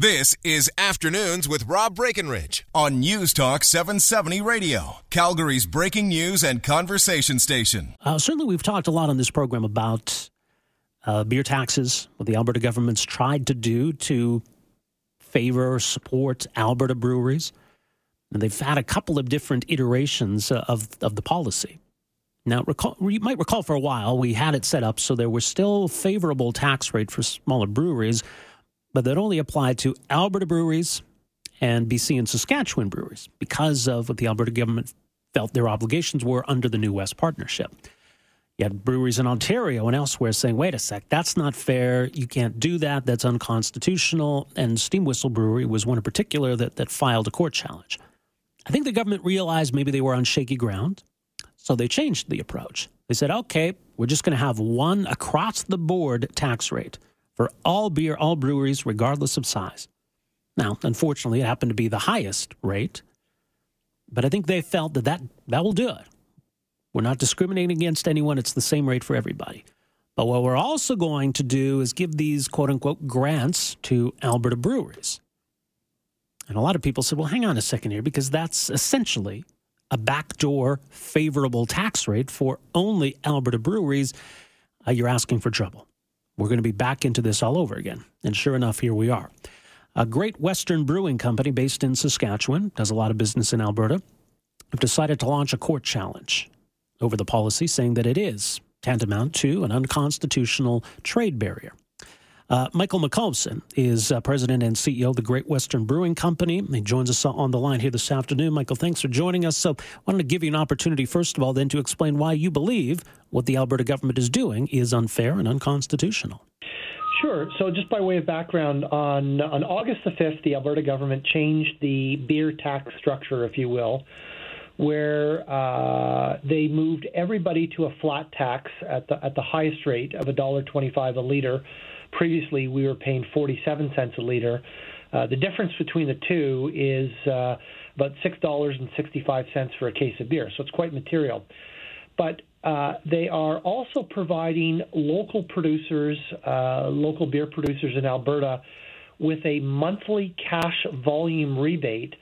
This is Afternoons with Rob Breckenridge on News Talk 770 Radio, Calgary's breaking news and conversation station. Uh, certainly, we've talked a lot on this program about uh, beer taxes, what the Alberta government's tried to do to favor or support Alberta breweries. And they've had a couple of different iterations uh, of, of the policy. Now, recall, you might recall for a while we had it set up so there was still favorable tax rate for smaller breweries but that only applied to Alberta breweries and BC and Saskatchewan breweries because of what the Alberta government felt their obligations were under the New West Partnership. You had breweries in Ontario and elsewhere saying, wait a sec, that's not fair. You can't do that. That's unconstitutional. And Steam Whistle Brewery was one in particular that, that filed a court challenge. I think the government realized maybe they were on shaky ground. So they changed the approach. They said, okay, we're just going to have one across the board tax rate for all beer, all breweries, regardless of size. Now, unfortunately, it happened to be the highest rate, but I think they felt that that, that will do it. We're not discriminating against anyone, it's the same rate for everybody. But what we're also going to do is give these quote unquote grants to Alberta breweries. And a lot of people said, well, hang on a second here, because that's essentially a backdoor favorable tax rate for only Alberta breweries. Uh, you're asking for trouble. We're going to be back into this all over again. And sure enough, here we are. A Great Western Brewing Company based in Saskatchewan, does a lot of business in Alberta, have decided to launch a court challenge over the policy, saying that it is tantamount to an unconstitutional trade barrier. Uh, Michael Micovcin is uh, president and CEO of the Great Western Brewing Company. He joins us on the line here this afternoon. Michael, thanks for joining us. So, I wanted to give you an opportunity, first of all, then to explain why you believe what the Alberta government is doing is unfair and unconstitutional. Sure. So, just by way of background, on on August the fifth, the Alberta government changed the beer tax structure, if you will, where uh, they moved everybody to a flat tax at the at the highest rate of a dollar twenty five a liter Previously, we were paying 47 cents a liter. Uh, the difference between the two is uh, about $6.65 for a case of beer, so it's quite material. But uh, they are also providing local producers, uh, local beer producers in Alberta, with a monthly cash volume rebate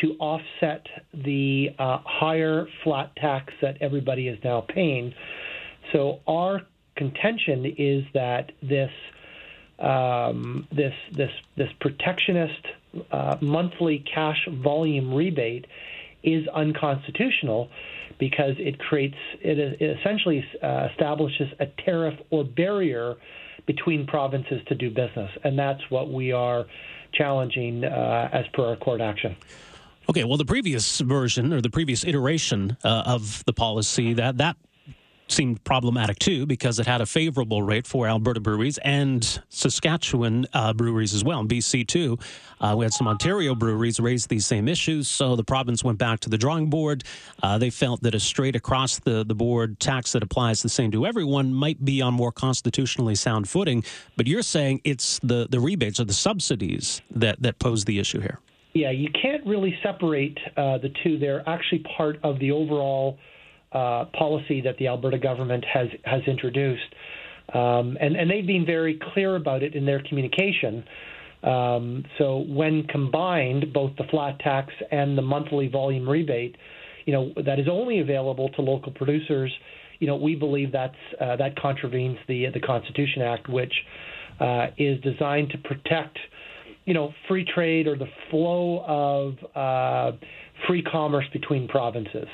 to offset the uh, higher flat tax that everybody is now paying. So our contention is that this um, this this this protectionist uh, monthly cash volume rebate is unconstitutional because it creates it, it essentially uh, establishes a tariff or barrier between provinces to do business, and that's what we are challenging uh, as per our court action. Okay, well, the previous version or the previous iteration uh, of the policy that that seemed problematic too because it had a favorable rate for Alberta breweries and Saskatchewan uh, breweries as well, and BC too. Uh, we had some Ontario breweries raise these same issues, so the province went back to the drawing board. Uh, they felt that a straight across the, the board tax that applies the same to everyone might be on more constitutionally sound footing. But you're saying it's the, the rebates or the subsidies that, that pose the issue here. Yeah, you can't really separate uh, the two. They're actually part of the overall uh, policy that the Alberta government has has introduced, um, and and they've been very clear about it in their communication. Um, so when combined, both the flat tax and the monthly volume rebate, you know, that is only available to local producers. You know, we believe that's uh, that contravenes the the Constitution Act, which uh, is designed to protect, you know, free trade or the flow of uh, free commerce between provinces.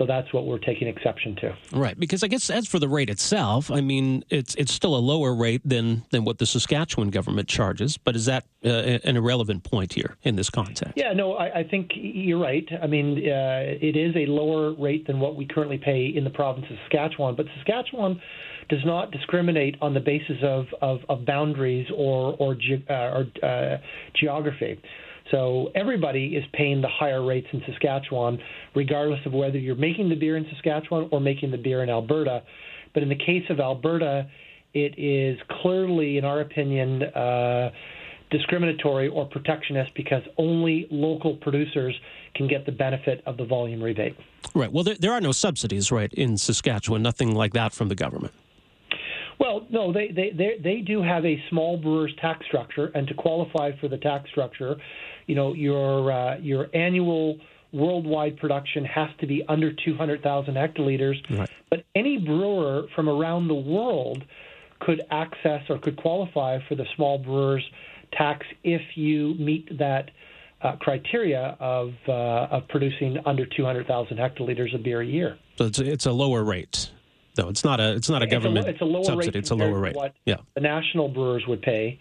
So that's what we're taking exception to. Right, because I guess as for the rate itself, I mean, it's it's still a lower rate than than what the Saskatchewan government charges. But is that uh, an irrelevant point here in this context? Yeah, no, I, I think you're right. I mean, uh, it is a lower rate than what we currently pay in the province of Saskatchewan, but Saskatchewan does not discriminate on the basis of, of, of boundaries or or, ge- uh, or uh, geography. So everybody is paying the higher rates in Saskatchewan, regardless of whether you're making the beer in Saskatchewan or making the beer in Alberta. But in the case of Alberta, it is clearly, in our opinion, uh, discriminatory or protectionist because only local producers can get the benefit of the volume rebate. Right. Well, there, there are no subsidies, right, in Saskatchewan, nothing like that from the government. Well, no, they, they, they, they do have a small brewer's tax structure, and to qualify for the tax structure, you know, your uh, your annual worldwide production has to be under 200,000 hectoliters. Right. But any brewer from around the world could access or could qualify for the small brewers tax if you meet that uh, criteria of uh, of producing under 200,000 hectoliters of beer a year. So it's a, it's a lower rate, though. It's not a it's not a government it's a, it's a lower subsidy. Rate it's a lower rate. What yeah. the national brewers would pay,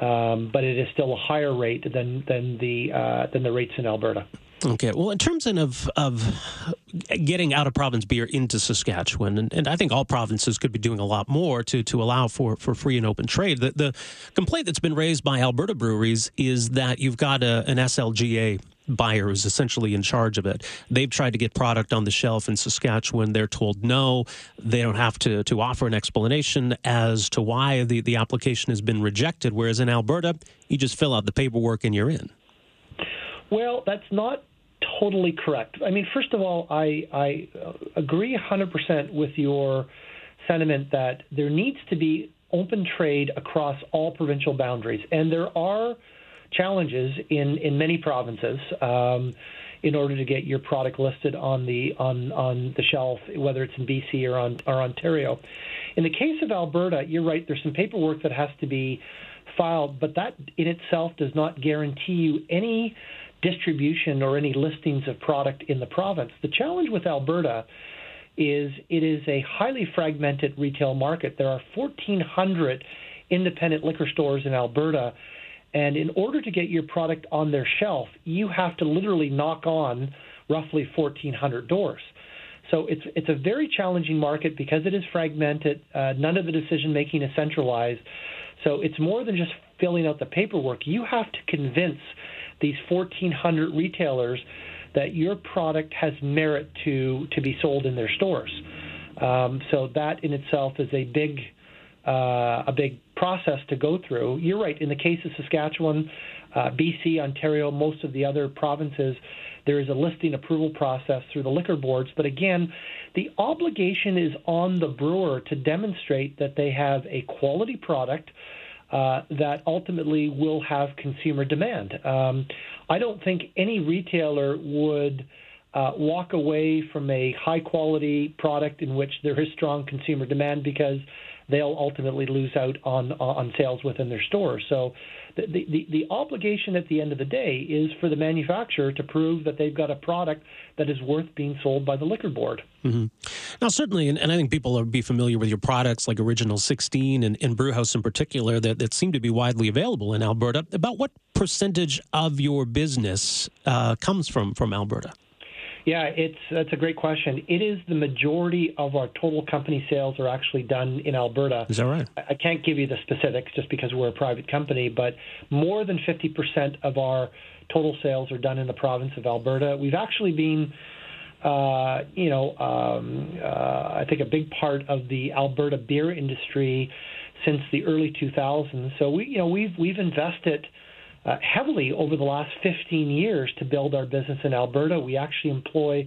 um, but it is still a higher rate than than the uh, than the rates in Alberta. Okay. Well, in terms of of getting out of province beer into Saskatchewan, and, and, I think all provinces could be doing a lot more to to allow for, for free and open trade. The, the complaint that's been raised by Alberta breweries is that you've got a, an SLGA buyer who's essentially in charge of it. They've tried to get product on the shelf in Saskatchewan. They're told no. They don't have to, to offer an explanation as to why the, the application has been rejected. Whereas in Alberta, you just fill out the paperwork and you're in. Well, that's not totally correct. I mean, first of all, I, I uh, agree 100% with your sentiment that there needs to be open trade across all provincial boundaries. And there are challenges in, in many provinces um, in order to get your product listed on the on, on the shelf, whether it's in BC or, on, or Ontario. In the case of Alberta, you're right, there's some paperwork that has to be filed, but that in itself does not guarantee you any distribution or any listings of product in the province. The challenge with Alberta is it is a highly fragmented retail market. There are 1,400 independent liquor stores in Alberta, and in order to get your product on their shelf, you have to literally knock on roughly 1,400 doors. So it's it's a very challenging market because it is fragmented. Uh, none of the decision making is centralized. So it's more than just filling out the paperwork. You have to convince these 1,400 retailers that your product has merit to to be sold in their stores. Um, so that in itself is a big uh, a big process to go through. You're right. In the case of Saskatchewan, uh, BC, Ontario, most of the other provinces, there is a listing approval process through the liquor boards. But again, the obligation is on the brewer to demonstrate that they have a quality product uh, that ultimately will have consumer demand. Um, I don't think any retailer would uh, walk away from a high quality product in which there is strong consumer demand because they'll ultimately lose out on on sales within their stores. So the, the, the obligation at the end of the day is for the manufacturer to prove that they've got a product that is worth being sold by the liquor board. Mm-hmm. Now, certainly, and, and, I think people will be familiar with your products like Original 16 and, and Brewhouse in particular that, that seem to be widely available in Alberta. About what percentage of your business uh, comes from, from Alberta? Yeah, it's that's a great question. It is the majority of our total company sales are actually done in Alberta. Is that right? I can't give you the specifics just because we're a private company, but more than 50% of our total sales are done in the province of Alberta. We've actually been uh, you know, um, uh, I think a big part of the Alberta beer industry since the early 2000s. So we, you know, we've we've invested uh, heavily over the last 15 years to build our business in Alberta. We actually employ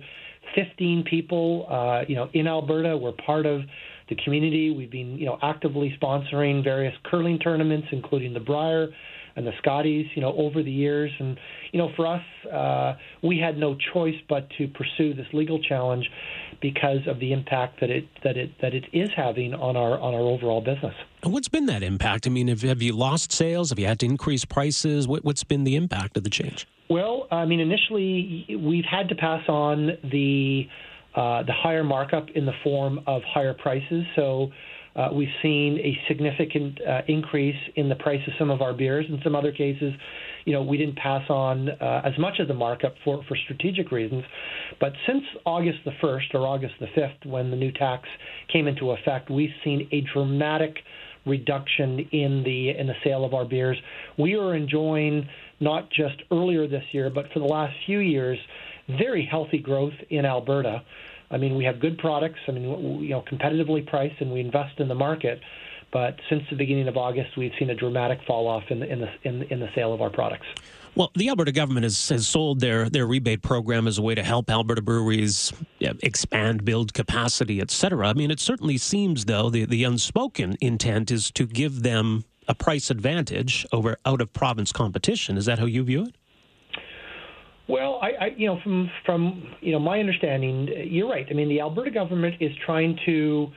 15 people, uh, you know, in Alberta. We're part of the community. We've been, you know, actively sponsoring various curling tournaments, including the Brier and the Scotties, you know, over the years. And you know, for us, uh, we had no choice but to pursue this legal challenge because of the impact that it that it that it is having on our on our overall business. And What's been that impact? I mean, have, have you lost sales? Have you had to increase prices? What, what's been the impact of the change? Well, I mean, initially we've had to pass on the uh, the higher markup in the form of higher prices. So uh, we've seen a significant uh, increase in the price of some of our beers. In some other cases, you know, we didn't pass on uh, as much of the markup for, for strategic reasons. But since August the 1st or August the 5th, when the new tax came into effect, we've seen a dramatic reduction in the in the sale of our beers. We are enjoying not just earlier this year, but for the last few years, very healthy growth in Alberta. I mean, we have good products. I mean, you know, competitively priced, and we invest in the market. But since the beginning of August, we've seen a dramatic fall off in the in the in, in the sale of our products. Well, the Alberta government has, has sold their, their rebate program as a way to help Alberta breweries expand, build capacity, et cetera. I mean, it certainly seems, though, the, the unspoken intent is to give them a price advantage over out of province competition. Is that how you view it? Well, I, I, you know, from from you know my understanding, you're right. I mean, the Alberta government is trying to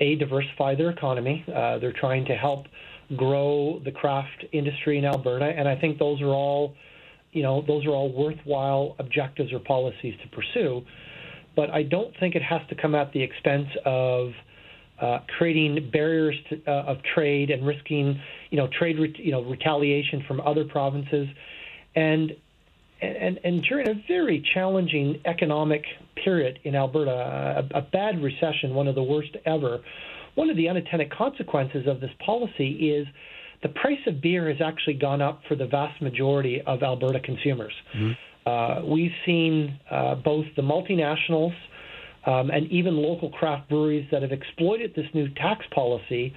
a diversify their economy. Uh, they're trying to help grow the craft industry in Alberta, and I think those are all, you know, those are all worthwhile objectives or policies to pursue. But I don't think it has to come at the expense of uh, creating barriers to, uh, of trade and risking, you know, trade, re- you know, retaliation from other provinces, and and, and during a very challenging economic period in Alberta, a, a bad recession, one of the worst ever, one of the unintended consequences of this policy is the price of beer has actually gone up for the vast majority of Alberta consumers. Mm-hmm. Uh, we've seen uh, both the multinationals um, and even local craft breweries that have exploited this new tax policy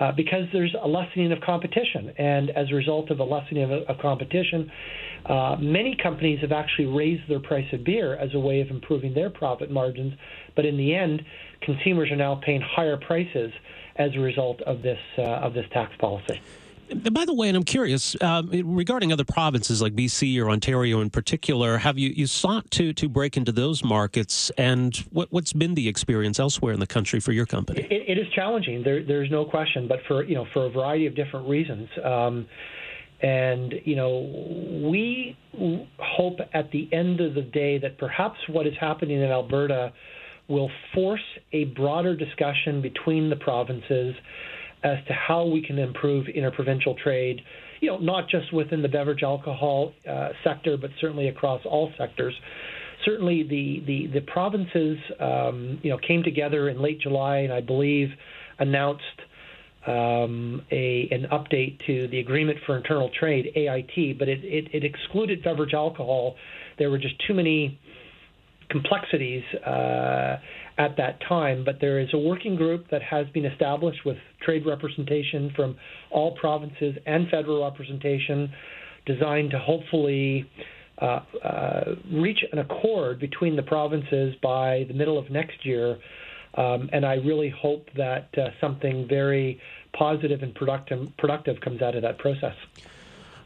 uh, because there's a lessening of competition. And as a result of a lessening of, of competition, uh, many companies have actually raised their price of beer as a way of improving their profit margins, but in the end, consumers are now paying higher prices as a result of this uh, of this tax policy. By the way, and I'm curious um, regarding other provinces like BC or Ontario in particular, have you, you sought to to break into those markets, and what, what's been the experience elsewhere in the country for your company? it, it is challenging. There, there's no question, but for you know for a variety of different reasons. Um, and, you know, we hope at the end of the day that perhaps what is happening in Alberta will force a broader discussion between the provinces as to how we can improve interprovincial trade, you know, not just within the beverage alcohol uh, sector, but certainly across all sectors. Certainly, the, the, the provinces, um, you know, came together in late July and I believe announced um, a, an update to the Agreement for Internal Trade (AIT), but it, it, it excluded beverage alcohol. There were just too many complexities uh, at that time. But there is a working group that has been established with trade representation from all provinces and federal representation, designed to hopefully. Uh, uh, reach an accord between the provinces by the middle of next year um, and I really hope that uh, something very positive and productive, productive comes out of that process.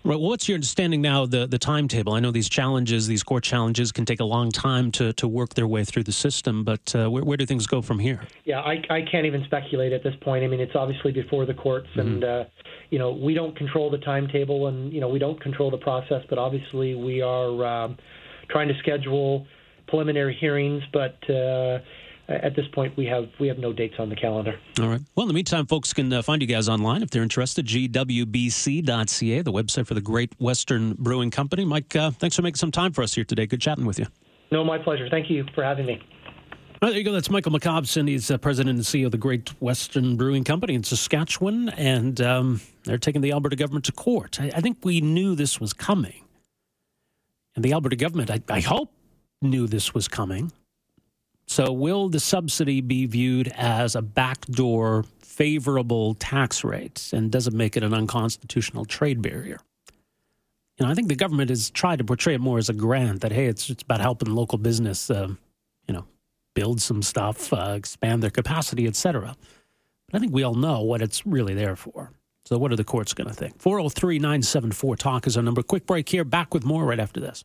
Right. Well, what's your understanding now of the, the timetable? I know these challenges, these court challenges, can take a long time to, to work their way through the system, but uh, where, where do things go from here? Yeah, I, I can't even speculate at this point. I mean, it's obviously before the courts, mm-hmm. and, uh, you know, we don't control the timetable and, you know, we don't control the process, but obviously we are um, trying to schedule preliminary hearings, but. Uh, at this point, we have we have no dates on the calendar. All right. Well, in the meantime, folks can uh, find you guys online if they're interested. GWBC.ca, the website for the Great Western Brewing Company. Mike, uh, thanks for making some time for us here today. Good chatting with you. No, my pleasure. Thank you for having me. There you go. That's Michael Micovcin. He's uh, president and CEO of the Great Western Brewing Company in Saskatchewan, and um, they're taking the Alberta government to court. I, I, think we knew this was coming, and the Alberta government, I, I hope, knew this was coming. So, will the subsidy be viewed as a backdoor favorable tax rate? And does it make it an unconstitutional trade barrier? You know, I think the government has tried to portray it more as a grant that, hey, it's, it's about helping local business, uh, you know, build some stuff, uh, expand their capacity, etc. But I think we all know what it's really there for. So, what are the courts going to think? 403 974 Talk is our number. Quick break here. Back with more right after this.